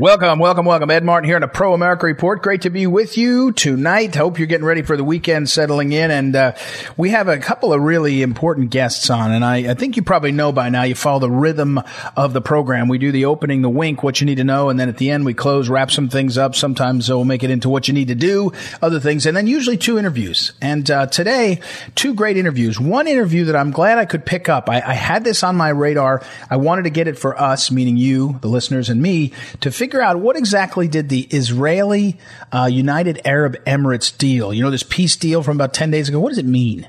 Welcome, welcome, welcome. Ed Martin here on a Pro America Report. Great to be with you tonight. Hope you're getting ready for the weekend settling in. And uh, we have a couple of really important guests on. And I, I, think you probably know by now, you follow the rhythm of the program. We do the opening, the wink, what you need to know. And then at the end, we close, wrap some things up. Sometimes we'll make it into what you need to do, other things. And then usually two interviews. And uh, today, two great interviews. One interview that I'm glad I could pick up. I, I had this on my radar. I wanted to get it for us, meaning you, the listeners, and me, to figure out what exactly did the Israeli uh, United Arab Emirates deal, you know, this peace deal from about 10 days ago, what does it mean?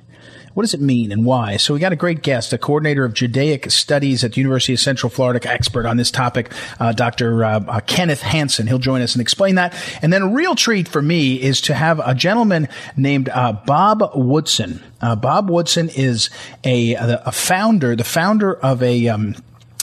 What does it mean and why? So we got a great guest, a coordinator of Judaic Studies at the University of Central Florida, expert on this topic, uh, Dr. Uh, uh, Kenneth Hanson. He'll join us and explain that. And then a real treat for me is to have a gentleman named uh, Bob Woodson. Uh, Bob Woodson is a, a founder, the founder of a um,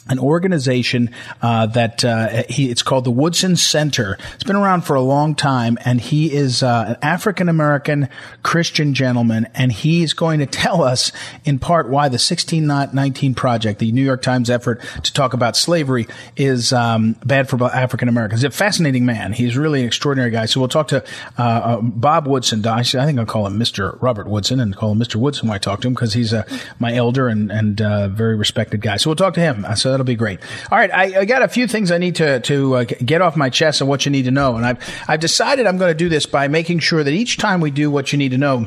an organization uh, that uh, he, it's called the Woodson Center. It's been around for a long time, and he is uh, an African American Christian gentleman, and he's going to tell us in part why the 1619 Project, the New York Times effort to talk about slavery, is um, bad for African Americans. He's a fascinating man. He's really an extraordinary guy. So we'll talk to uh, uh, Bob Woodson. I think I'll call him Mr. Robert Woodson and call him Mr. Woodson when I talk to him because he's uh, my elder and and very respected guy. So we'll talk to him. So that'll be great. All right, I, I got a few things I need to to uh, get off my chest and what you need to know, and I've I've decided I'm going to do this by making sure that each time we do what you need to know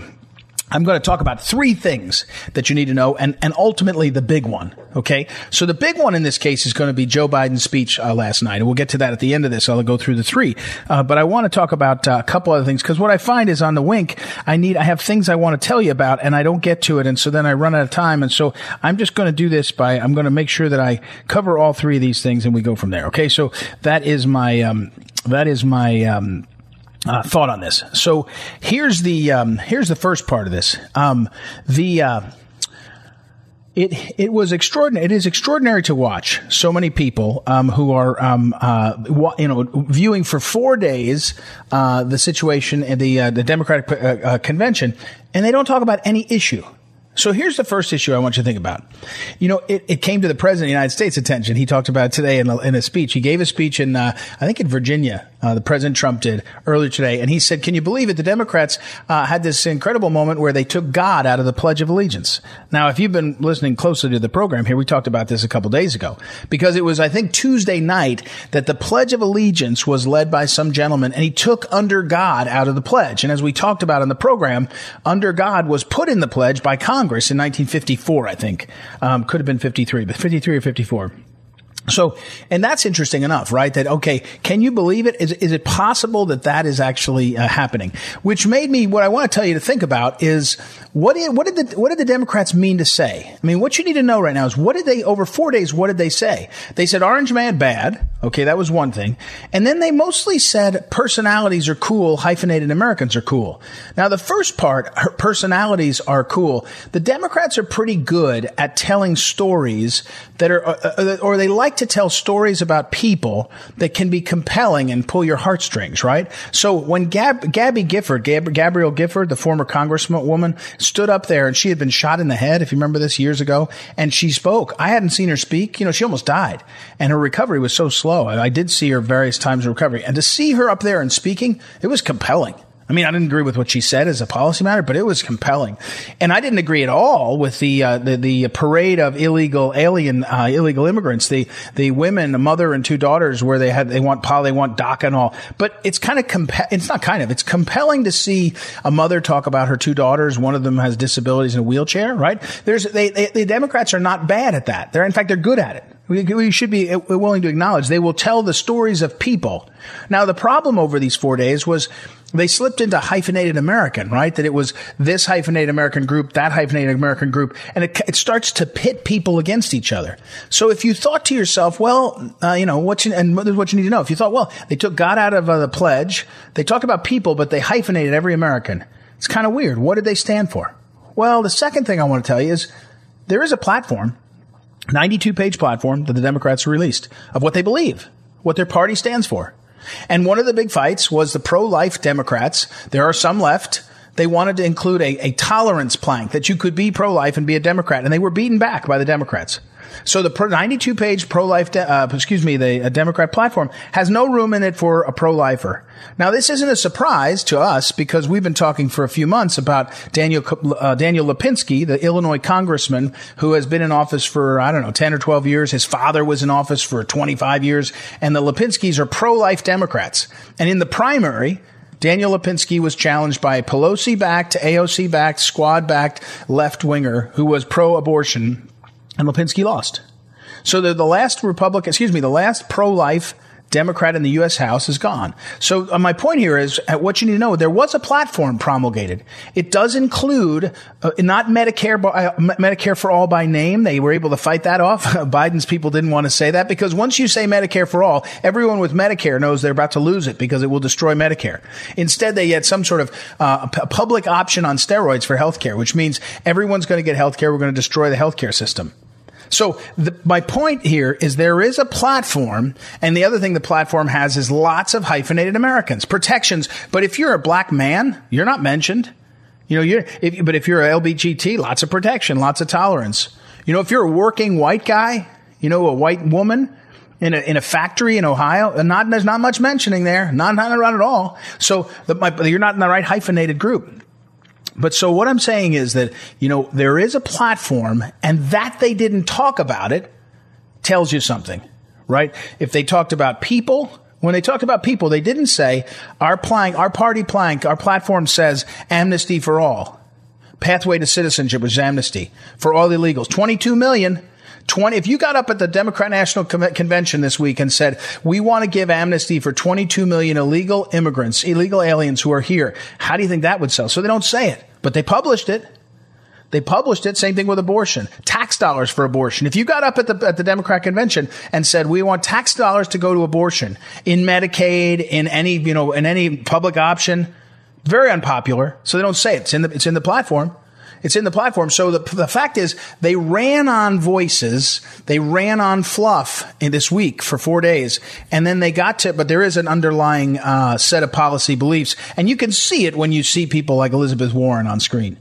I'm going to talk about three things that you need to know and, and ultimately the big one. Okay. So the big one in this case is going to be Joe Biden's speech uh, last night. And we'll get to that at the end of this. I'll go through the three. Uh, but I want to talk about uh, a couple other things because what I find is on the wink, I need, I have things I want to tell you about and I don't get to it. And so then I run out of time. And so I'm just going to do this by, I'm going to make sure that I cover all three of these things and we go from there. Okay. So that is my, um, that is my, um, uh, thought on this. So here's the um, here's the first part of this. Um, the uh, it it was extraordinary. It is extraordinary to watch so many people um, who are um, uh, you know viewing for four days uh, the situation in the uh, the Democratic uh, uh, convention, and they don't talk about any issue. So here's the first issue I want you to think about. You know, it, it came to the president of the United States' attention. He talked about it today in a, in a speech. He gave a speech in, uh, I think in Virginia, uh, the President Trump did earlier today. And he said, can you believe it? The Democrats, uh, had this incredible moment where they took God out of the Pledge of Allegiance. Now, if you've been listening closely to the program here, we talked about this a couple days ago because it was, I think, Tuesday night that the Pledge of Allegiance was led by some gentleman and he took under God out of the pledge. And as we talked about in the program, under God was put in the pledge by Congress in 1954, I think. Um, could have been 53, but 53 or 54. So, and that's interesting enough, right? That, okay, can you believe it? Is, is it possible that that is actually uh, happening? Which made me, what I want to tell you to think about is what did, what did the, what did the Democrats mean to say? I mean, what you need to know right now is what did they, over four days, what did they say? They said Orange Man bad. Okay, that was one thing. And then they mostly said personalities are cool, hyphenated Americans are cool. Now, the first part, personalities are cool. The Democrats are pretty good at telling stories that are, uh, uh or they like to tell stories about people that can be compelling and pull your heartstrings, right? So when Gab, Gabby Gifford, Gab, Gabrielle Gifford, the former congresswoman, stood up there and she had been shot in the head, if you remember this years ago, and she spoke. I hadn't seen her speak. You know, she almost died and her recovery was so slow. I did see her various times in recovery and to see her up there and speaking, it was compelling. I mean, I didn't agree with what she said as a policy matter, but it was compelling. And I didn't agree at all with the uh, the, the, parade of illegal alien uh, illegal immigrants, the the women, a mother and two daughters, where they had they want poly, they want DACA and all. But it's kind of compa- it's not kind of it's compelling to see a mother talk about her two daughters. One of them has disabilities in a wheelchair. Right? There's they, they the Democrats are not bad at that. They're in fact they're good at it. We, we should be willing to acknowledge they will tell the stories of people. Now, the problem over these four days was they slipped into hyphenated American, right? That it was this hyphenated American group, that hyphenated American group, and it, it starts to pit people against each other. So if you thought to yourself, well, uh, you know, what you, and what you need to know, if you thought, well, they took God out of uh, the pledge, they talk about people, but they hyphenated every American. It's kind of weird. What did they stand for? Well, the second thing I want to tell you is there is a platform, 92 page platform that the Democrats released of what they believe, what their party stands for. And one of the big fights was the pro-life Democrats. There are some left. They wanted to include a, a tolerance plank that you could be pro-life and be a Democrat, and they were beaten back by the Democrats. So the 92 page pro-life, de- uh, excuse me, the Democrat platform has no room in it for a pro-lifer. Now this isn't a surprise to us because we've been talking for a few months about Daniel, uh, Daniel Lipinski, the Illinois congressman who has been in office for, I don't know, 10 or 12 years. His father was in office for 25 years and the Lipinskis are pro-life Democrats. And in the primary, Daniel Lipinski was challenged by Pelosi backed, AOC backed, squad backed left winger who was pro abortion and Lipinski lost. So the, the last Republican, excuse me, the last pro-life Democrat in the U.S. House is gone. So uh, my point here is uh, what you need to know. There was a platform promulgated. It does include uh, not Medicare, uh, Medicare for all by name. They were able to fight that off. Biden's people didn't want to say that because once you say Medicare for all, everyone with Medicare knows they're about to lose it because it will destroy Medicare. Instead, they had some sort of uh, public option on steroids for healthcare, which means everyone's going to get healthcare. We're going to destroy the healthcare system. So the, my point here is there is a platform, and the other thing the platform has is lots of hyphenated Americans, protections. But if you're a black man, you're not mentioned. You know, you're, if, but if you're a LBGT, lots of protection, lots of tolerance. You know, if you're a working white guy, you know, a white woman, in a, in a factory in Ohio, uh, not, there's not much mentioning there. Not, not, not at all. So the, my, you're not in the right hyphenated group. But so what I'm saying is that, you know, there is a platform and that they didn't talk about it tells you something, right? If they talked about people, when they talked about people, they didn't say our plank, our party plank, our platform says amnesty for all. Pathway to citizenship was amnesty for all illegals. 22 million. 20, if you got up at the Democrat National Convention this week and said, we want to give amnesty for 22 million illegal immigrants, illegal aliens who are here, how do you think that would sell? So they don't say it, but they published it. They published it. Same thing with abortion. Tax dollars for abortion. If you got up at the, at the Democrat convention and said, we want tax dollars to go to abortion in Medicaid, in any, you know, in any public option, very unpopular. So they don't say it. It's in the, it's in the platform. It's in the platform. So the, the fact is they ran on voices. They ran on fluff in this week for four days. And then they got to, but there is an underlying uh, set of policy beliefs. And you can see it when you see people like Elizabeth Warren on screen.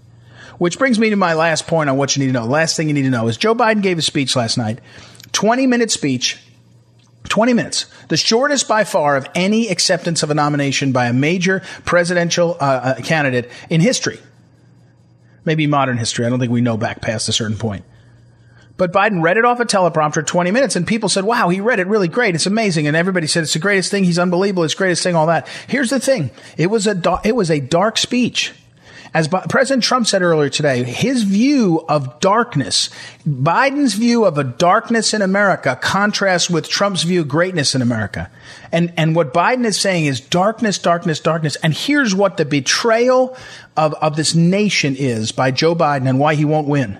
Which brings me to my last point on what you need to know. Last thing you need to know is Joe Biden gave a speech last night. 20 minute speech 20 minutes. The shortest by far of any acceptance of a nomination by a major presidential uh, uh candidate in history maybe modern history. I don't think we know back past a certain point. But Biden read it off a teleprompter 20 minutes and people said, wow, he read it really great. It's amazing. And everybody said, it's the greatest thing. He's unbelievable. It's the greatest thing, all that. Here's the thing. It was a, it was a dark speech. As President Trump said earlier today, his view of darkness, Biden's view of a darkness in America contrasts with Trump's view of greatness in America. And, and what Biden is saying is darkness, darkness, darkness. And here's what the betrayal of, of this nation is by Joe Biden and why he won't win.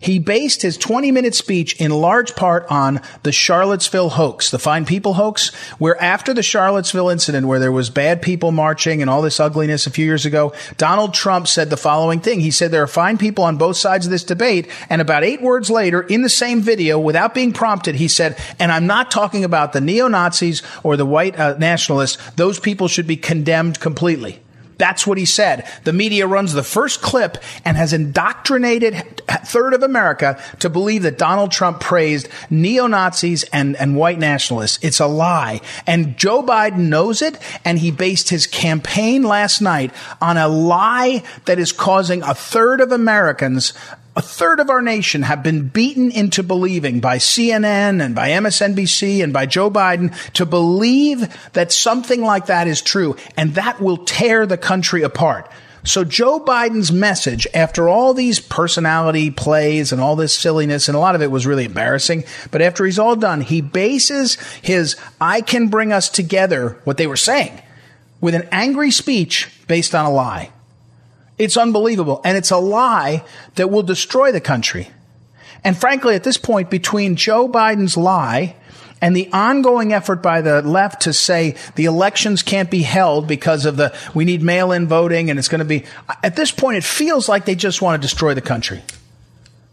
He based his 20 minute speech in large part on the Charlottesville hoax, the fine people hoax, where after the Charlottesville incident where there was bad people marching and all this ugliness a few years ago, Donald Trump said the following thing. He said there are fine people on both sides of this debate. And about eight words later in the same video, without being prompted, he said, and I'm not talking about the neo-Nazis or the white uh, nationalists. Those people should be condemned completely. That's what he said. The media runs the first clip and has indoctrinated a third of America to believe that Donald Trump praised neo-Nazis and, and white nationalists. It's a lie. And Joe Biden knows it and he based his campaign last night on a lie that is causing a third of Americans a third of our nation have been beaten into believing by CNN and by MSNBC and by Joe Biden to believe that something like that is true. And that will tear the country apart. So Joe Biden's message, after all these personality plays and all this silliness, and a lot of it was really embarrassing, but after he's all done, he bases his I can bring us together, what they were saying, with an angry speech based on a lie. It's unbelievable. And it's a lie that will destroy the country. And frankly, at this point, between Joe Biden's lie and the ongoing effort by the left to say the elections can't be held because of the, we need mail in voting and it's going to be, at this point, it feels like they just want to destroy the country.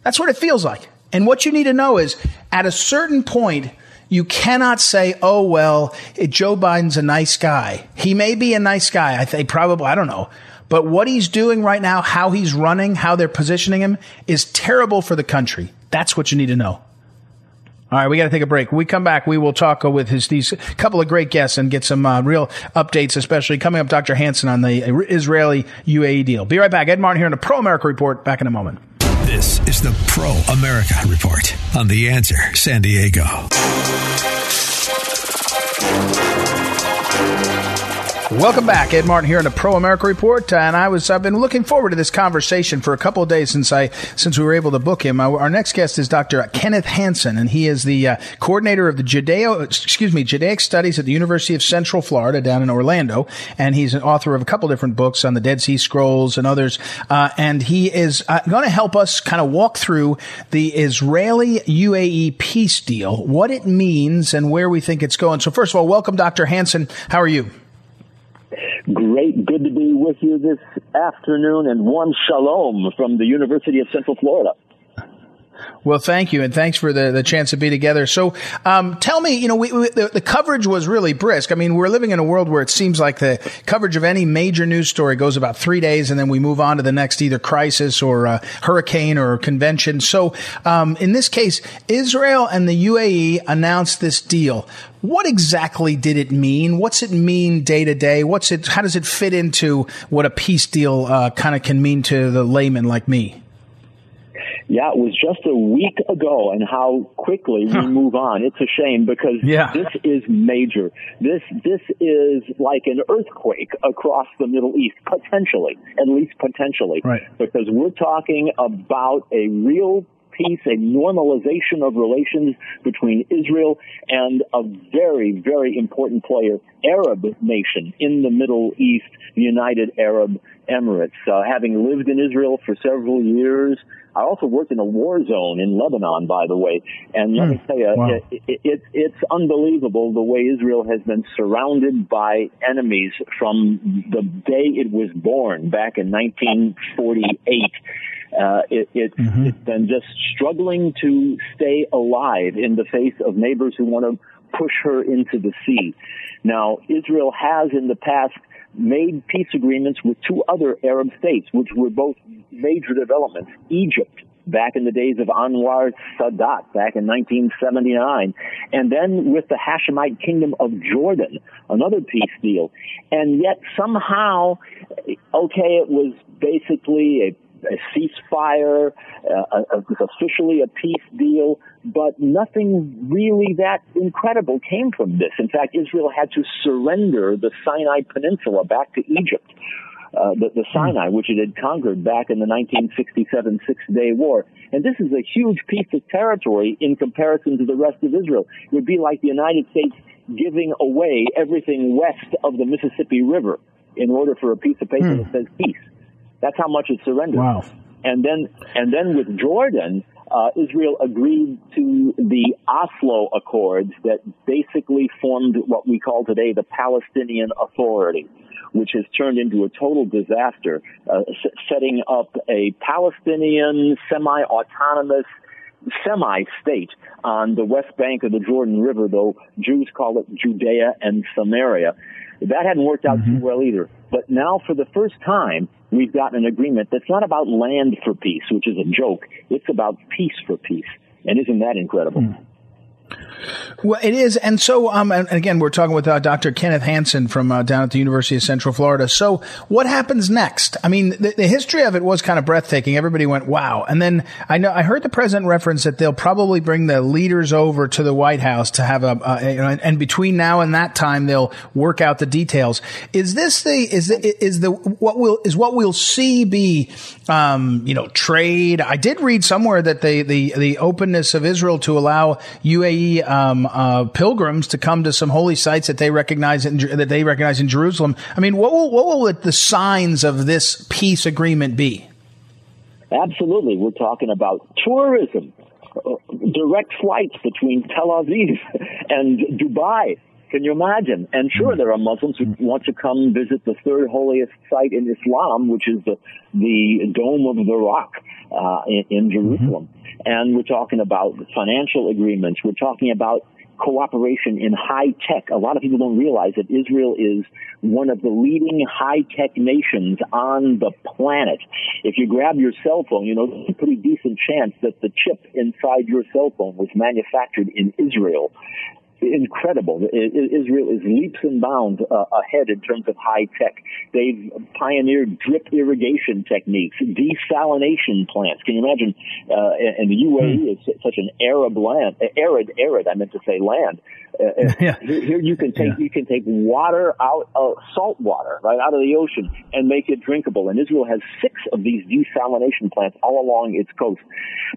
That's what it feels like. And what you need to know is at a certain point, you cannot say, oh, well, Joe Biden's a nice guy. He may be a nice guy. I think probably, I don't know. But what he's doing right now, how he's running, how they're positioning him is terrible for the country. That's what you need to know. All right, we got to take a break. When we come back, we will talk with his these couple of great guests and get some uh, real updates, especially coming up. Dr. Hanson on the Israeli UAE deal. Be right back. Ed Martin here on the Pro America Report. Back in a moment. This is the Pro America Report on the Answer San Diego. Welcome back, Ed Martin here on the Pro America Report, and I was I've been looking forward to this conversation for a couple of days since I since we were able to book him. Our, next guest is Dr. Kenneth Hanson, and he is the uh, coordinator of the Judeo excuse me Judaic Studies at the University of Central Florida down in Orlando, and he's an author of a couple different books on the Dead Sea Scrolls and others, uh, and he is uh, going to help us kind of walk through the Israeli UAE peace deal, what it means, and where we think it's going. So, first of all, welcome, Dr. Hanson. How are you? Great. Good to be with you this afternoon and warm shalom from the University of Central Florida. Well, thank you, and thanks for the, the chance to be together. So, um, tell me, you know, we, we, the, the, coverage was really brisk. I mean, we're living in a world where it seems like the coverage of any major news story goes about three days, and then we move on to the next either crisis or uh, hurricane or convention. So, um, in this case, Israel and the UAE announced this deal. What exactly did it mean? What's it mean day to day? What's it? How does it fit into what a peace deal uh, kind of can mean to the layman like me? Yeah, it was just a week ago, and how quickly we move on. It's a shame because yeah. this is major. This this is like an earthquake across the Middle East, potentially, at least potentially, right. because we're talking about a real peace, a normalization of relations between Israel and a very, very important player, Arab nation in the Middle East, the United Arab Emirates. Uh, having lived in Israel for several years, I also worked in a war zone in Lebanon, by the way. And let mm, me tell you, wow. it, it, it, it's unbelievable the way Israel has been surrounded by enemies from the day it was born back in 1948. Uh, it, it, mm-hmm. It's been just struggling to stay alive in the face of neighbors who want to push her into the sea. Now, Israel has in the past made peace agreements with two other Arab states, which were both major developments. Egypt, back in the days of Anwar Sadat, back in 1979, and then with the Hashemite Kingdom of Jordan, another peace deal. And yet somehow, okay, it was basically a a ceasefire, uh, a, a, officially a peace deal, but nothing really that incredible came from this. In fact, Israel had to surrender the Sinai Peninsula back to Egypt. Uh, the, the Sinai, which it had conquered back in the 1967 Six Day War. And this is a huge piece of territory in comparison to the rest of Israel. It would be like the United States giving away everything west of the Mississippi River in order for a piece of paper hmm. that says peace. That's how much it surrendered. Wow. And then, and then with Jordan, uh, Israel agreed to the Oslo Accords that basically formed what we call today the Palestinian Authority, which has turned into a total disaster, uh, s- setting up a Palestinian semi-autonomous semi-state on the west bank of the Jordan River, though Jews call it Judea and Samaria. That hadn't worked out mm-hmm. too well either. But now, for the first time, we've got an agreement that's not about land for peace, which is a joke. It's about peace for peace. And isn't that incredible? Mm. Well, it is, and so um, and again, we're talking with uh, Dr. Kenneth Hanson from uh, down at the University of Central Florida. So, what happens next? I mean, the, the, history of it was kind of breathtaking. Everybody went, "Wow!" And then I know I heard the president reference that they'll probably bring the leaders over to the White House to have a, you know, and, and between now and that time, they'll work out the details. Is this the is the, is the what will is what we'll see be, um, you know, trade? I did read somewhere that the the the openness of Israel to allow UAE um, uh, pilgrims to come to some holy sites that they recognize in, that they recognize in Jerusalem. I mean, what will, what will the signs of this peace agreement be? Absolutely, we're talking about tourism, uh, direct flights between Tel Aviv and Dubai. Can you imagine? And sure, there are Muslims who want to come visit the third holiest site in Islam, which is the the Dome of the Rock uh, in, in Jerusalem. Mm-hmm. And we're talking about financial agreements. We're talking about cooperation in high tech. A lot of people don't realize that Israel is one of the leading high tech nations on the planet. If you grab your cell phone, you know, there's a pretty decent chance that the chip inside your cell phone was manufactured in Israel incredible. Israel is leaps and bounds uh, ahead in terms of high tech. They've pioneered drip irrigation techniques, desalination plants. Can you imagine? Uh, and the UAE hmm. is such an Arab land, arid, arid. I meant to say land. Uh, uh yeah. Here you can take yeah. you can take water out of salt water right out of the ocean and make it drinkable. And Israel has six of these desalination plants all along its coast.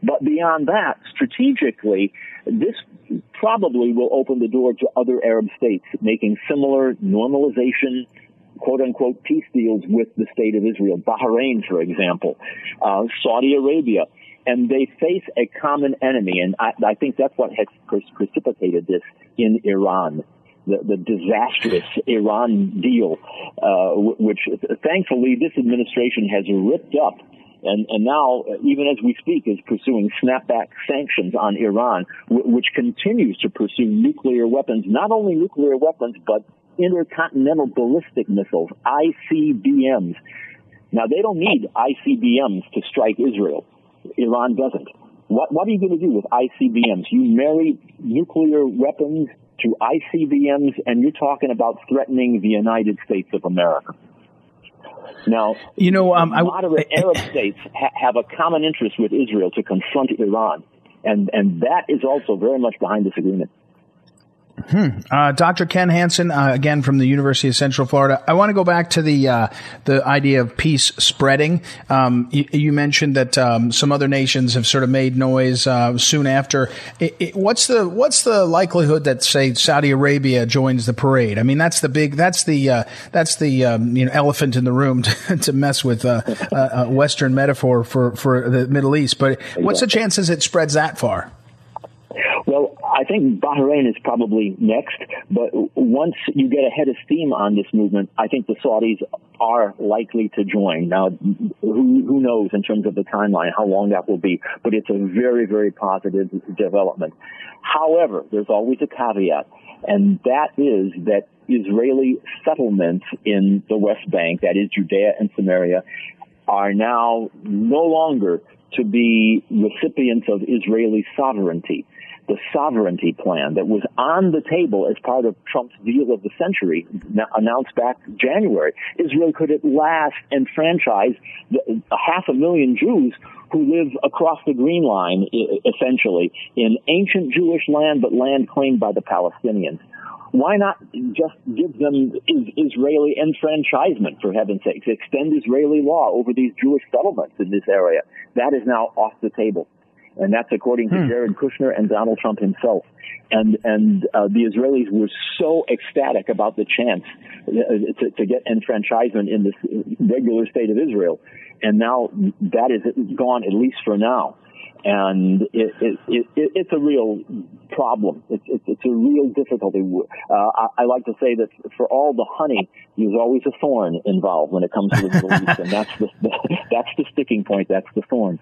But beyond that, strategically, this probably will open the door to other Arab states making similar normalization quote unquote peace deals with the state of Israel. Bahrain, for example, uh, Saudi Arabia. And they face a common enemy, and I, I think that's what has precipitated this in Iran. The, the, disastrous Iran deal, uh, which thankfully this administration has ripped up and, and now, uh, even as we speak, is pursuing snapback sanctions on Iran, w- which continues to pursue nuclear weapons, not only nuclear weapons, but intercontinental ballistic missiles, ICBMs. Now, they don't need ICBMs to strike Israel. Iran doesn't. What, what are you going to do with ICBMs? You marry nuclear weapons to ICBMs, and you're talking about threatening the United States of America. Now, you know, um, moderate I, Arab states ha- have a common interest with Israel to confront Iran, and and that is also very much behind this agreement. Hmm. Uh, Dr. Ken Hanson, uh, again from the University of Central Florida. I want to go back to the uh, the idea of peace spreading. Um, you, you, mentioned that um, some other nations have sort of made noise uh, soon after. It, it, what's the what's the likelihood that say Saudi Arabia joins the parade? I mean, that's the big that's the uh, that's the um, you know elephant in the room to, to mess with uh, a Western metaphor for for the Middle East. But what's the chances it spreads that far? Well, think Bahrain is probably next, but once you get ahead of steam on this movement, I think the Saudis are likely to join. Now, who, who knows in terms of the timeline, how long that will be, but it's a very, very positive development. However, there's always a caveat, and that is that Israeli settlements in the West Bank, that is Judea and Samaria, are now no longer to be recipients of Israeli sovereignty the sovereignty plan that was on the table as part of Trump's deal of the century announced back January. Israel could at last enfranchise the, half a million Jews who live across the Green Line, essentially, in ancient Jewish land, but land claimed by the Palestinians. Why not just give them Israeli enfranchisement, for heaven's sakes? extend Israeli law over these Jewish settlements in this area? That is now off the table and that's according to hmm. Jared Kushner and Donald Trump himself. And and uh, the Israelis were so ecstatic about the chance uh, to, to get enfranchisement in this regular state of Israel, and now that is gone at least for now. And it, it, it, it's a real problem. It's, it's, a real difficulty. Uh, I, I, like to say that for all the honey, there's always a thorn involved when it comes to the Middle East, and that's the, that's the sticking point. That's the thorn.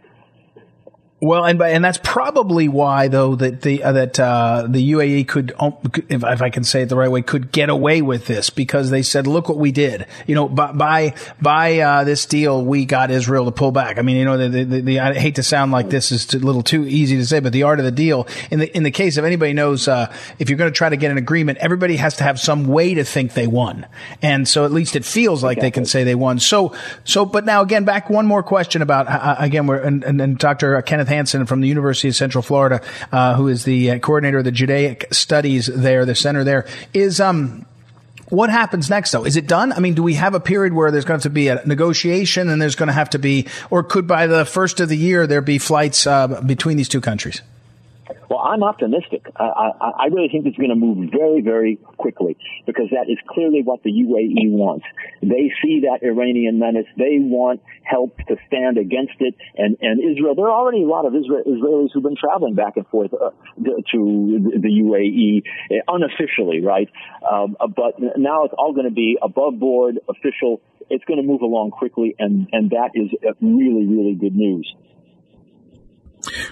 Well, and and that's probably why, though, that the uh, that uh, the UAE could, if, if, I can say it the right way, could get away with this because they said, "Look what we did." You know, by by, by uh, this deal, we got Israel to pull back. I mean, you know, the, the, the, I hate to sound like this is a little too easy to say, but the art of the deal in the in the case of anybody knows, uh, if you're going to try to get an agreement, everybody has to have some way to think they won, and so at least it feels like exactly. they can say they won. So so, but now again, back one more question about uh, uh, again, we're and, and, and Dr. Kenneth Kenneth Hanson from the University of Central Florida, uh, who is the uh, coordinator of the Judaic Studies there, the center there, is um, what happens next though? Is it done? I mean, do we have a period where there's going to be a negotiation and there's going to have to be, or could by the first of the year there be flights uh, between these two countries? Well, I'm optimistic. I, I, I really think it's going to move very, very quickly because that is clearly what the UAE wants. They see that Iranian menace. They want help to stand against it. And, and Israel, there are already a lot of Israel, Israelis who've been traveling back and forth uh, to the UAE uh, unofficially, right? Um, uh, but now it's all going to be above board, official. It's going to move along quickly, and, and that is really, really good news.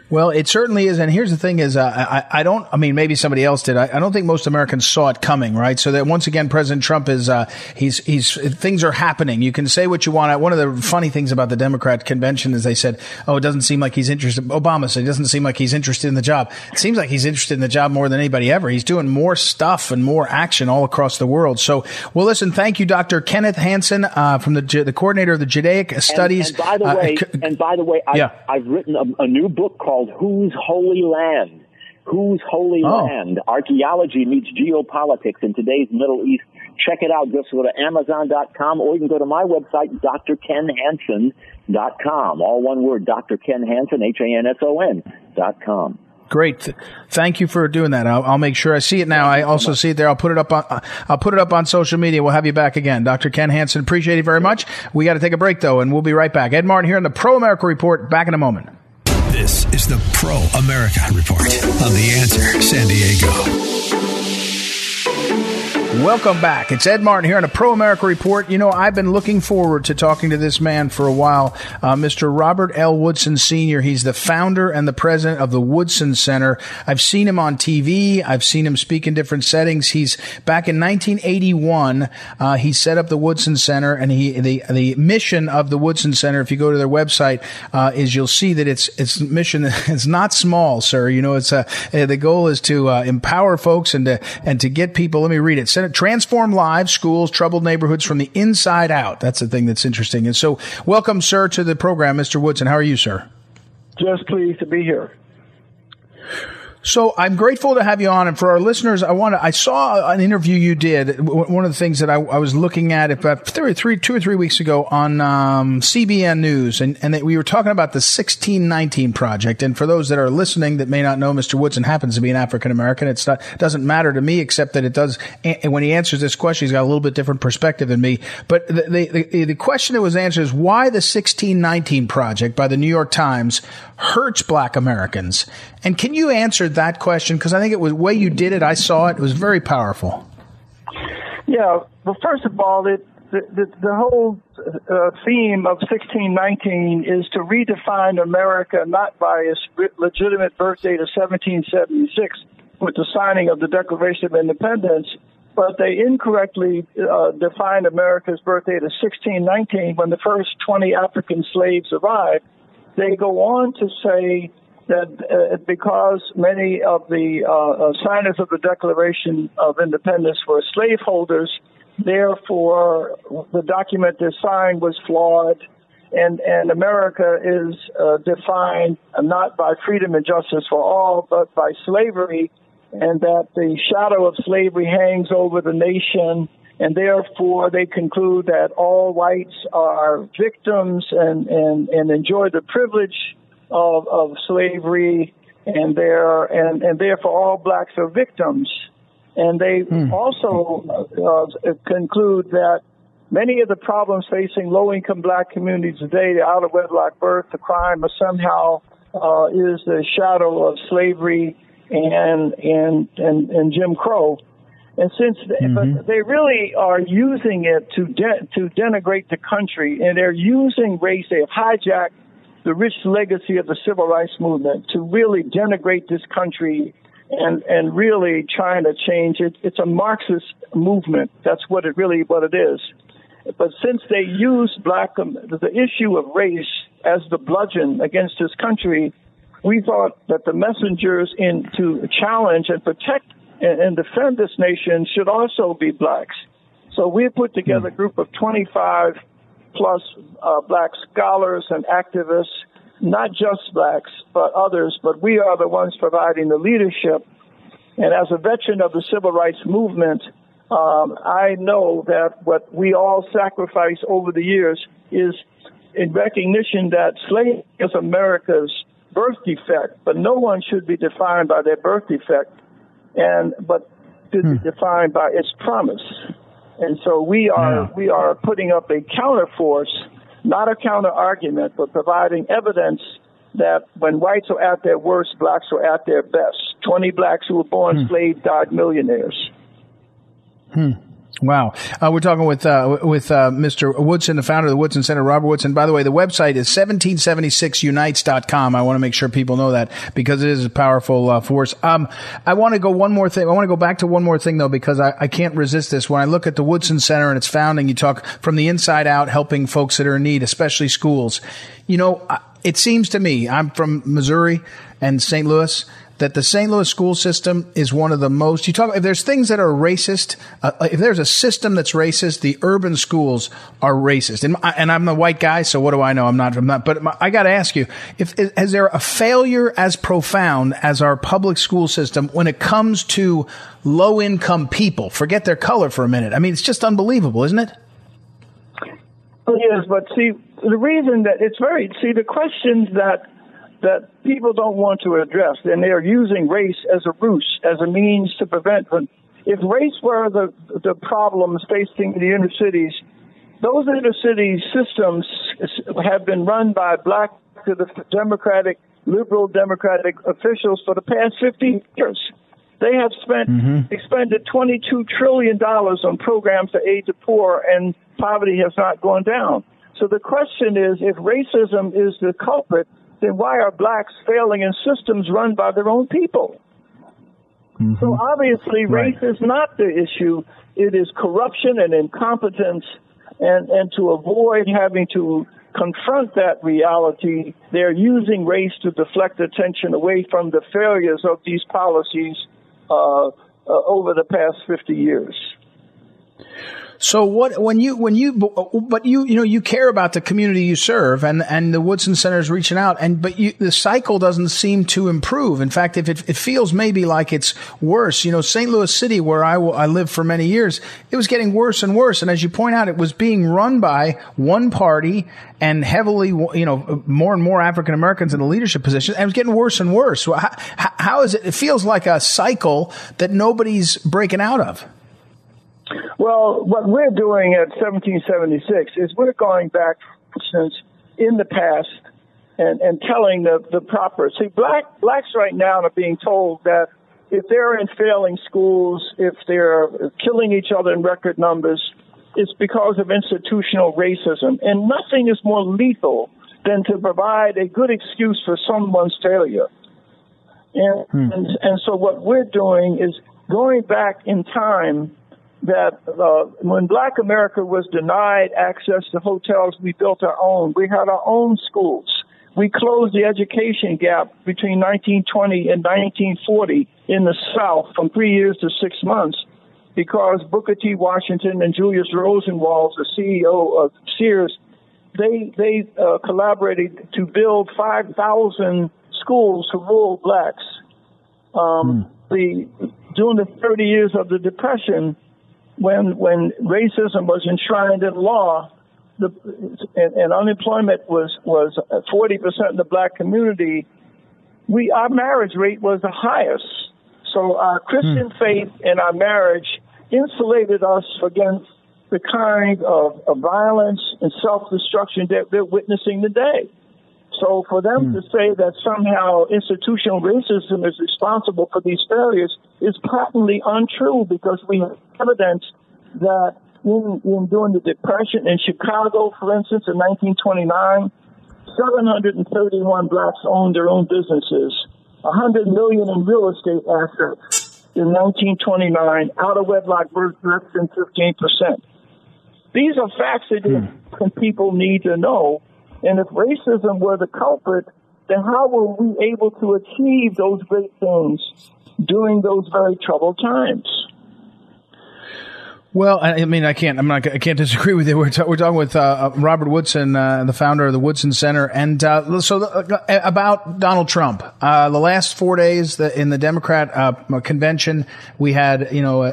Well, it certainly is. And here's the thing is, uh, I, I don't, I mean, maybe somebody else did. I, I, don't think most Americans saw it coming, right? So that once again, President Trump is, uh, he's, he's, things are happening. You can say what you want. One of the funny things about the Democrat convention is they said, oh, it doesn't seem like he's interested. Obama said, it doesn't seem like he's interested in the job. It seems like he's interested in the job more than anybody ever. He's doing more stuff and more action all across the world. So, well, listen, thank you, Dr. Kenneth Hanson, uh, from the, the coordinator of the Judaic Studies. And, by the uh, way, and by the way, I, yeah. I've written a, a new book called Whose Holy Land? Whose Holy oh. Land? Archaeology meets geopolitics in today's Middle East. Check it out. Just go to Amazon.com or you can go to my website, drkenhanson.com. All one word, Dr. Ken Hanson, H-A-N-S-O-N dot com. Great. Thank you for doing that. I'll, I'll, make sure I see it now. I also see it there. I'll put it up on, uh, I'll put it up on social media. We'll have you back again. Dr. Ken Hanson, appreciate it very much. We got to take a break though, and we'll be right back. Ed Martin here on the Pro America Report. Back in a moment. The Pro America Report on The Answer San Diego. Welcome back. It's Ed Martin here on a Pro America Report. You know, I've been looking forward to talking to this man for a while, uh, Mr. Robert L. Woodson Sr. He's the founder and the president of the Woodson Center. I've seen him on TV. I've seen him speak in different settings. He's back in 1981. Uh, he set up the Woodson Center, and he the the mission of the Woodson Center. If you go to their website, uh, is you'll see that its its mission is not small, sir. You know, it's a the goal is to uh, empower folks and to and to get people. Let me read it transform lives, schools, troubled neighborhoods from the inside out. That's the thing that's interesting. And so, welcome, sir, to the program, Mr. Woodson. How are you, sir? Just pleased to be here. So I'm grateful to have you on, and for our listeners, I want to. I saw an interview you did. One of the things that I, I was looking at about three, three, two or three weeks ago on um, CBN News, and and we were talking about the 1619 project. And for those that are listening that may not know, Mr. Woodson happens to be an African American. It doesn't matter to me, except that it does. And when he answers this question, he's got a little bit different perspective than me. But the the, the, the question that was answered is why the 1619 project by the New York Times hurts Black Americans. And can you answer that question? Because I think it was the way you did it. I saw it. It was very powerful. Yeah. Well, first of all, it, the, the, the whole uh, theme of 1619 is to redefine America not by its legitimate birth date of 1776 with the signing of the Declaration of Independence, but they incorrectly uh, define America's birth date as 1619 when the first 20 African slaves arrived. They go on to say that uh, because many of the uh, uh, signers of the Declaration of Independence were slaveholders, therefore the document they signed was flawed. And, and America is uh, defined not by freedom and justice for all, but by slavery, and that the shadow of slavery hangs over the nation, and therefore they conclude that all whites are victims and, and, and enjoy the privilege of, of slavery, and there and, and therefore all blacks are victims. And they hmm. also uh, conclude that many of the problems facing low-income black communities today, the out of wedlock birth, the crime, are somehow uh, is the shadow of slavery and and and, and Jim Crow. And since they, mm-hmm. but they really are using it to de- to denigrate the country, and they're using race. They have hijacked the rich legacy of the civil rights movement to really denigrate this country and and really trying to change it. It's a Marxist movement. That's what it really what it is. But since they use black um, the issue of race as the bludgeon against this country, we thought that the messengers in to challenge and protect and, and defend this nation should also be blacks. So we put together a group of 25 plus uh, black scholars and activists, not just blacks, but others, but we are the ones providing the leadership. And as a veteran of the civil rights movement, um, I know that what we all sacrifice over the years is in recognition that slavery is America's birth defect, but no one should be defined by their birth defect, and but should hmm. be defined by its promise. And so we are yeah. we are putting up a counterforce, not a counter argument, but providing evidence that when whites are at their worst, blacks are at their best. Twenty blacks who were born hmm. slaves died millionaires. Hmm. Wow. Uh, we're talking with, uh, with, uh, Mr. Woodson, the founder of the Woodson Center, Robert Woodson. By the way, the website is 1776unites.com. I want to make sure people know that because it is a powerful, uh, force. Um, I want to go one more thing. I want to go back to one more thing though, because I, I can't resist this. When I look at the Woodson Center and its founding, you talk from the inside out, helping folks that are in need, especially schools. You know, it seems to me, I'm from Missouri and St. Louis that the St. Louis school system is one of the most, you talk, if there's things that are racist, uh, if there's a system that's racist, the urban schools are racist. And, and I'm a white guy, so what do I know? I'm not, I'm not, but I got to ask you, if, is there a failure as profound as our public school system when it comes to low income people? Forget their color for a minute. I mean, it's just unbelievable, isn't it? Yes, but see, the reason that it's very, see, the questions that that people don't want to address, and they're using race as a ruse, as a means to prevent them. If race were the the problems facing the inner cities, those inner city systems have been run by black to the Democratic, liberal Democratic officials for the past 50 years. They have spent mm-hmm. expended 22 trillion dollars on programs to aid the poor, and poverty has not gone down. So the question is, if racism is the culprit, then why are blacks failing in systems run by their own people? Mm-hmm. So obviously, right. race is not the issue. It is corruption and incompetence, and and to avoid having to confront that reality, they're using race to deflect attention away from the failures of these policies uh, uh, over the past 50 years. So what when you when you but you you know you care about the community you serve and and the Woodson Center is reaching out and but you, the cycle doesn't seem to improve. In fact, if it, it feels maybe like it's worse, you know, St. Louis City where I I lived for many years, it was getting worse and worse. And as you point out, it was being run by one party and heavily you know more and more African Americans in the leadership positions, and it was getting worse and worse. So how, how is it? It feels like a cycle that nobody's breaking out of. Well, what we're doing at 1776 is we're going back since in the past and, and telling the, the proper. See, black, blacks right now are being told that if they're in failing schools, if they're killing each other in record numbers, it's because of institutional racism. And nothing is more lethal than to provide a good excuse for someone's failure. And, hmm. and, and so what we're doing is going back in time that uh, when Black America was denied access to hotels, we built our own. We had our own schools. We closed the education gap between 1920 and 1940 in the South from three years to six months because Booker T. Washington and Julius Rosenwald, the CEO of Sears, they they uh, collaborated to build 5,000 schools for rural blacks. Um, mm. The during the 30 years of the Depression, when when racism was enshrined in law, the and, and unemployment was was forty percent in the black community, we our marriage rate was the highest. So our Christian hmm. faith and our marriage insulated us against the kind of, of violence and self destruction that we're witnessing today. So for them mm. to say that somehow institutional racism is responsible for these failures is patently untrue because we have evidence that in, in during the Depression in Chicago, for instance, in 1929, 731 blacks owned their own businesses, 100 million in real estate assets in 1929, out of wedlock births less than 15%. These are facts that mm. people need to know and if racism were the culprit, then how were we able to achieve those great things during those very troubled times? Well, I mean, I can't. I'm not. I can't disagree with you. We're, ta- we're talking with uh, Robert Woodson, uh, the founder of the Woodson Center, and uh, so uh, about Donald Trump. Uh, the last four days the, in the Democrat uh, convention, we had you know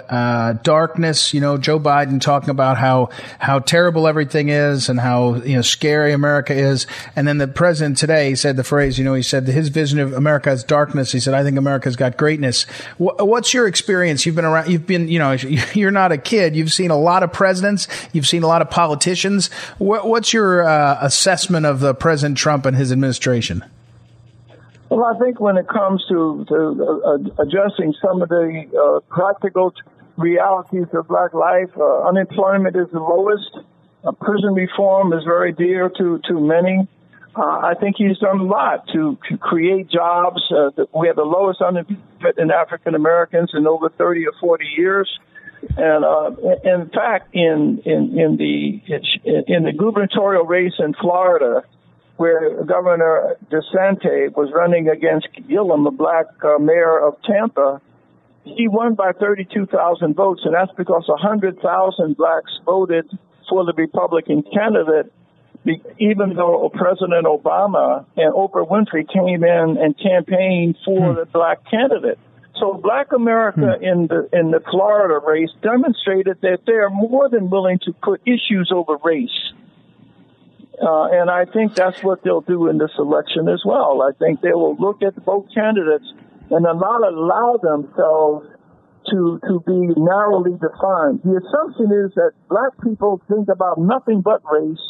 darkness. You know, Joe Biden talking about how how terrible everything is and how you know scary America is, and then the president today said the phrase. You know, he said his vision of America is darkness. He said, "I think America's got greatness." what's your experience? You've been around. You've been. You know, you're not a kid You've seen a lot of presidents. You've seen a lot of politicians. what's your uh, assessment of the President Trump and his administration? Well, I think when it comes to, to uh, addressing some of the uh, practical realities of black life, uh, unemployment is the lowest. Uh, prison reform is very dear to, to many. Uh, I think he's done a lot to, to create jobs. Uh, we have the lowest unemployment in African Americans in over 30 or 40 years. And uh, in fact, in in in the in the gubernatorial race in Florida, where Governor DeSantis was running against Gillum, the black uh, mayor of Tampa, he won by 32,000 votes, and that's because 100,000 blacks voted for the Republican candidate, even though President Obama and Oprah Winfrey came in and campaigned for hmm. the black candidate. So Black America hmm. in the in the Florida race demonstrated that they are more than willing to put issues over race. Uh, and I think that's what they'll do in this election as well. I think they will look at both candidates and not allow themselves to to be narrowly defined. The assumption is that black people think about nothing but race,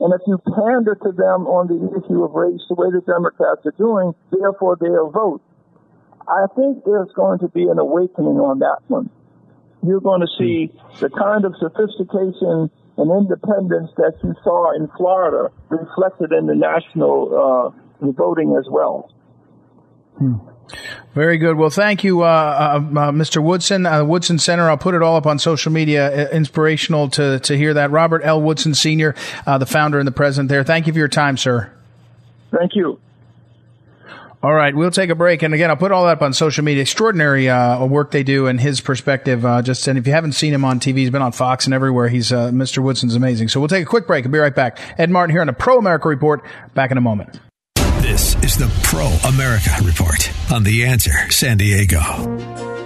and if you pander to them on the issue of race the way the Democrats are doing, therefore they'll vote. I think there's going to be an awakening on that one. You're going to see the kind of sophistication and independence that you saw in Florida reflected in the national uh, voting as well. Hmm. Very good. Well, thank you, uh, uh, uh Mr. Woodson, uh, Woodson Center. I'll put it all up on social media. Inspirational to to hear that. Robert L. Woodson Sr., uh, the founder and the president there. Thank you for your time, sir. Thank you. All right, we'll take a break, and again, I'll put all that up on social media. Extraordinary uh, work they do, and his perspective. Uh, just and if you haven't seen him on TV, he's been on Fox and everywhere. He's uh, Mr. Woodson's amazing. So we'll take a quick break and be right back. Ed Martin here on the Pro America Report. Back in a moment. This is the Pro America Report on the Answer San Diego.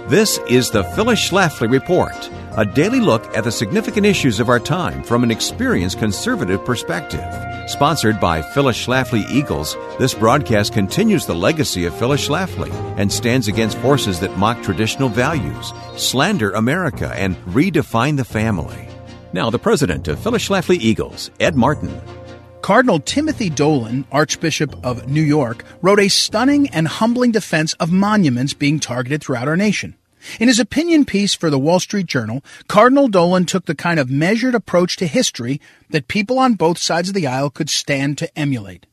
This is the Phyllis Schlafly Report a daily look at the significant issues of our time from an experienced conservative perspective. Sponsored by Phyllis Schlafly Eagles, this broadcast continues the legacy of Phyllis Schlafly and stands against forces that mock traditional values, slander America, and redefine the family. Now, the president of Phyllis Schlafly Eagles, Ed Martin. Cardinal Timothy Dolan, Archbishop of New York, wrote a stunning and humbling defense of monuments being targeted throughout our nation. In his opinion piece for the Wall Street Journal, Cardinal Dolan took the kind of measured approach to history that people on both sides of the aisle could stand to emulate.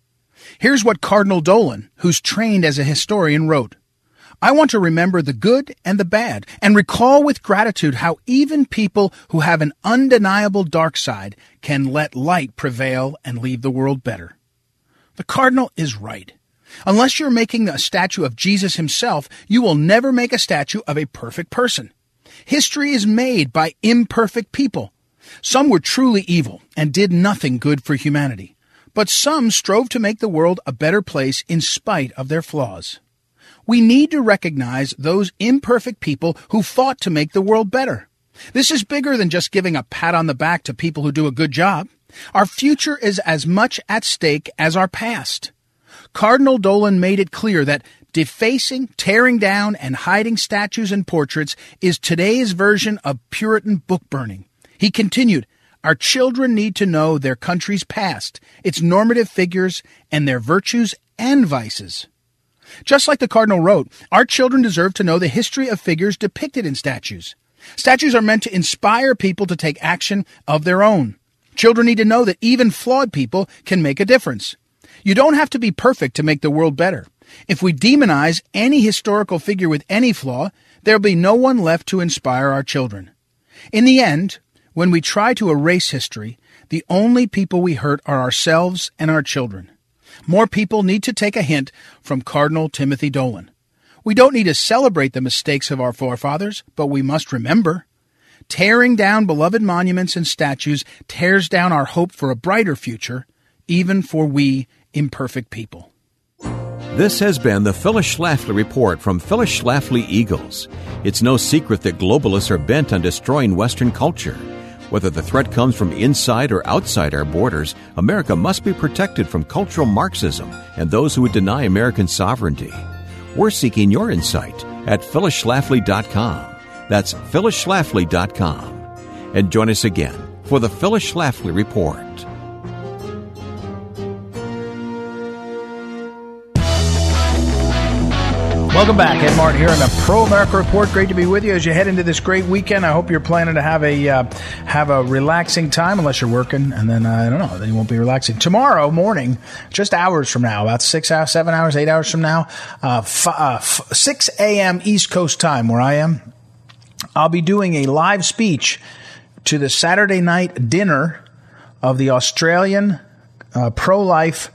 Here's what Cardinal Dolan, who's trained as a historian, wrote. I want to remember the good and the bad and recall with gratitude how even people who have an undeniable dark side can let light prevail and leave the world better. The Cardinal is right. Unless you're making a statue of Jesus himself, you will never make a statue of a perfect person. History is made by imperfect people. Some were truly evil and did nothing good for humanity, but some strove to make the world a better place in spite of their flaws. We need to recognize those imperfect people who fought to make the world better. This is bigger than just giving a pat on the back to people who do a good job. Our future is as much at stake as our past. Cardinal Dolan made it clear that defacing, tearing down, and hiding statues and portraits is today's version of Puritan book burning. He continued, Our children need to know their country's past, its normative figures, and their virtues and vices. Just like the Cardinal wrote, our children deserve to know the history of figures depicted in statues. Statues are meant to inspire people to take action of their own. Children need to know that even flawed people can make a difference. You don't have to be perfect to make the world better. If we demonize any historical figure with any flaw, there'll be no one left to inspire our children. In the end, when we try to erase history, the only people we hurt are ourselves and our children. More people need to take a hint from Cardinal Timothy Dolan. We don't need to celebrate the mistakes of our forefathers, but we must remember. Tearing down beloved monuments and statues tears down our hope for a brighter future, even for we imperfect people. This has been the Phyllis Schlafly Report from Phyllis Schlafly Eagles. It's no secret that globalists are bent on destroying Western culture. Whether the threat comes from inside or outside our borders, America must be protected from cultural Marxism and those who would deny American sovereignty. We're seeking your insight at phyllisschlafly.com. That's phyllisschlafly.com. And join us again for the Phyllis Schlafly Report. Welcome back. Ed Martin here on the Pro America Report. Great to be with you as you head into this great weekend. I hope you're planning to have a uh, have a relaxing time, unless you're working, and then uh, I don't know, then you won't be relaxing. Tomorrow morning, just hours from now, about six hours, seven hours, eight hours from now, uh, f- uh, f- six a.m. East Coast time, where I am, I'll be doing a live speech to the Saturday night dinner of the Australian uh, pro life.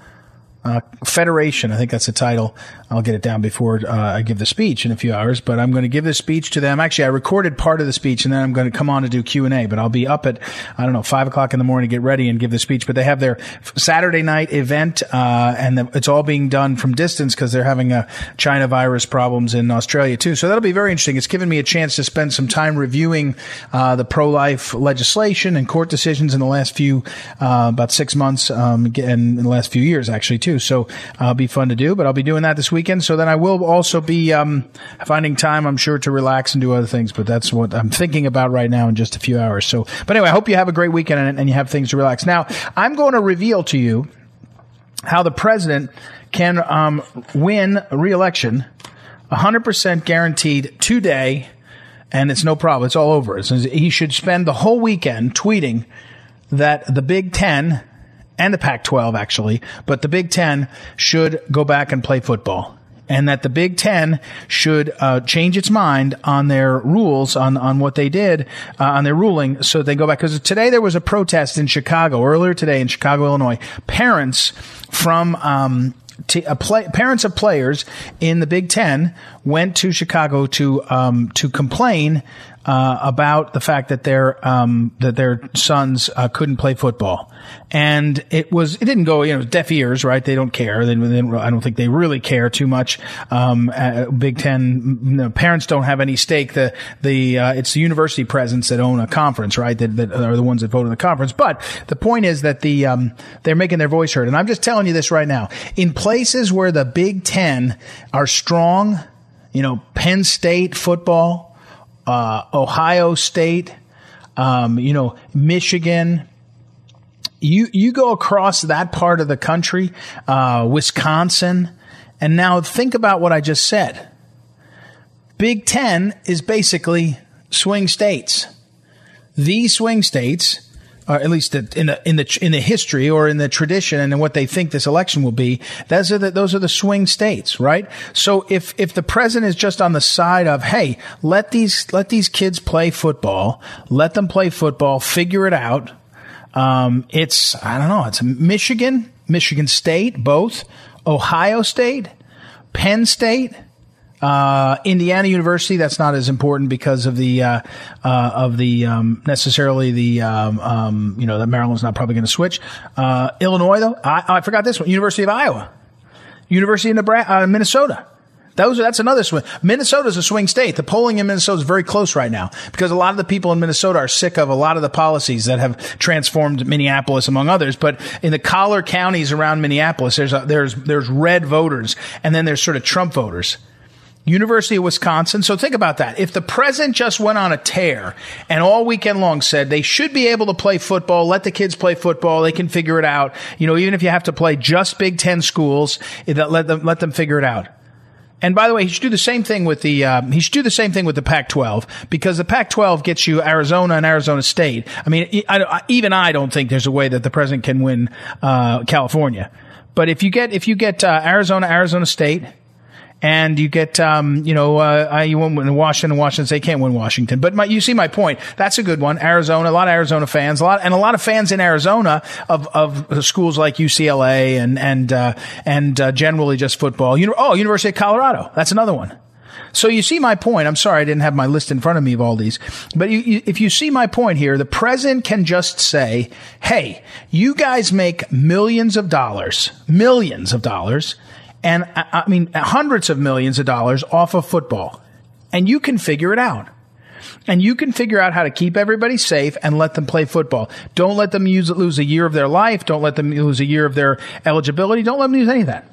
Uh, Federation, I think that's the title. I'll get it down before uh, I give the speech in a few hours, but I'm going to give this speech to them. Actually, I recorded part of the speech and then I'm going to come on to do Q&A, but I'll be up at, I don't know, five o'clock in the morning to get ready and give the speech. But they have their Saturday night event, uh, and the, it's all being done from distance because they're having a China virus problems in Australia too. So that'll be very interesting. It's given me a chance to spend some time reviewing, uh, the pro-life legislation and court decisions in the last few, uh, about six months, um, and in the last few years actually too. So, uh, it'll be fun to do, but I'll be doing that this weekend. So then I will also be um, finding time, I'm sure, to relax and do other things. But that's what I'm thinking about right now in just a few hours. So, but anyway, I hope you have a great weekend and, and you have things to relax. Now, I'm going to reveal to you how the president can um, win re-election 100% guaranteed today and it's no problem it's all over he should spend the whole weekend tweeting that the big 10 and the Pac 12 actually, but the Big Ten should go back and play football. And that the Big Ten should uh, change its mind on their rules, on, on what they did, uh, on their ruling, so they go back. Because today there was a protest in Chicago, earlier today in Chicago, Illinois. Parents from um, play, parents of players in the Big Ten went to Chicago to um, to complain uh, about the fact that their um, that their sons uh, couldn't play football, and it was it didn't go you know deaf ears right? They don't care. They, they I don't think they really care too much. Um, uh, Big Ten you know, parents don't have any stake. The the uh, it's the university presidents that own a conference right? That, that are the ones that vote in the conference. But the point is that the um, they're making their voice heard. And I'm just telling you this right now. In places where the Big Ten are strong you know Penn State football uh, Ohio State, um, you know, Michigan. You you go across that part of the country, uh, Wisconsin, and now think about what I just said. Big Ten is basically swing states. These swing states or at least in the in the in the history or in the tradition and in what they think this election will be. Those are the those are the swing states, right? So if if the president is just on the side of hey, let these let these kids play football, let them play football, figure it out. Um, it's I don't know. It's Michigan, Michigan State, both Ohio State, Penn State. Uh, Indiana University, that's not as important because of the uh, uh, of the um, necessarily the um, um, you know that Maryland's not probably going to switch. Uh, Illinois, though, I, I, forgot this one. University of Iowa, University of Nebraska, uh, Minnesota. Those, that's another swing. Minnesota's a swing state. The polling in Minnesota is very close right now because a lot of the people in Minnesota are sick of a lot of the policies that have transformed Minneapolis, among others. But in the collar counties around Minneapolis, there's a, there's there's red voters, and then there's sort of Trump voters. University of Wisconsin. So think about that. If the president just went on a tear and all weekend long said they should be able to play football, let the kids play football, they can figure it out. You know, even if you have to play just Big Ten schools, let them let them figure it out. And by the way, he should do the same thing with the uh, he should do the same thing with the Pac-12 because the Pac-12 gets you Arizona and Arizona State. I mean, I, even I don't think there's a way that the president can win uh, California. But if you get if you get uh, Arizona, Arizona State and you get, um, you know, uh, you win Washington. And Washington, they can't win Washington. But my, you see my point. That's a good one. Arizona, a lot of Arizona fans, a lot, and a lot of fans in Arizona of, of schools like UCLA and, and, uh, and, uh, generally just football. You know, oh, University of Colorado. That's another one. So you see my point. I'm sorry I didn't have my list in front of me of all these, but you, you, if you see my point here, the president can just say, "Hey, you guys make millions of dollars, millions of dollars, and I, mean hundreds of millions of dollars off of football, and you can figure it out." and you can figure out how to keep everybody safe and let them play football. Don't let them use, lose a year of their life. Don't let them lose a year of their eligibility. Don't let them lose any of that.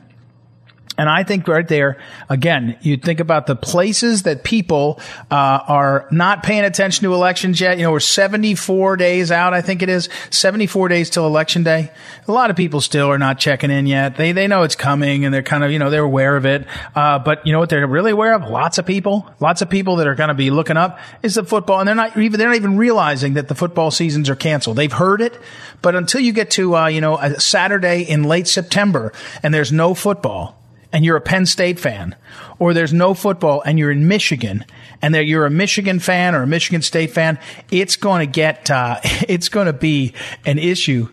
And I think right there, again, you think about the places that people uh, are not paying attention to elections yet. You know, we're 74 days out, I think it is, 74 days till election day. A lot of people still are not checking in yet. They they know it's coming, and they're kind of you know they're aware of it. Uh, but you know what they're really aware of? Lots of people, lots of people that are going to be looking up is the football, and they're not even they're not even realizing that the football seasons are canceled. They've heard it, but until you get to uh, you know a Saturday in late September and there's no football and you're a Penn State fan, or there's no football and you're in Michigan and that you're a Michigan fan or a Michigan State fan, it's going to get, uh, it's going to be an issue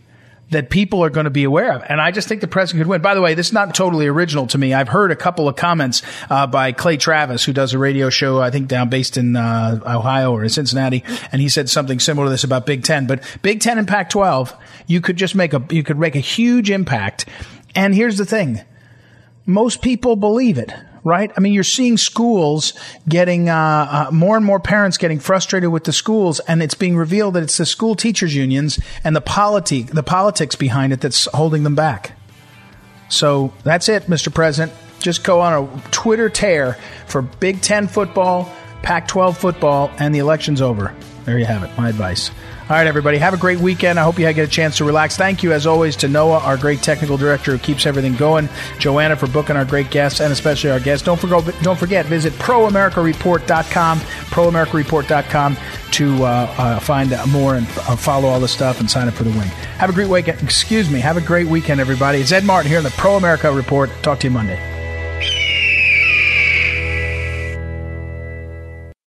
that people are going to be aware of. And I just think the president could win. By the way, this is not totally original to me. I've heard a couple of comments uh, by Clay Travis, who does a radio show, I think down based in uh, Ohio or in Cincinnati, and he said something similar to this about Big Ten. But Big Ten and Pac-12, you could just make a you could make a huge impact. And here's the thing most people believe it right? I mean, you're seeing schools getting uh, uh, more and more parents getting frustrated with the schools, and it's being revealed that it's the school teachers unions and the polity the politics behind it that's holding them back. So that's it, Mr. President. Just go on a Twitter tear for Big Ten football, Pac-12 football, and the election's over. There you have it. My advice. All right, everybody. Have a great weekend. I hope you get a chance to relax. Thank you, as always, to Noah, our great technical director who keeps everything going. Joanna for booking our great guests and especially our guests. Don't forget, don't forget visit proamericareport.com, proamericareport.com to uh, uh, find more and uh, follow all the stuff and sign up for the wing. Have a great weekend. Excuse me. Have a great weekend, everybody. It's Ed Martin here in the Pro America Report. Talk to you Monday.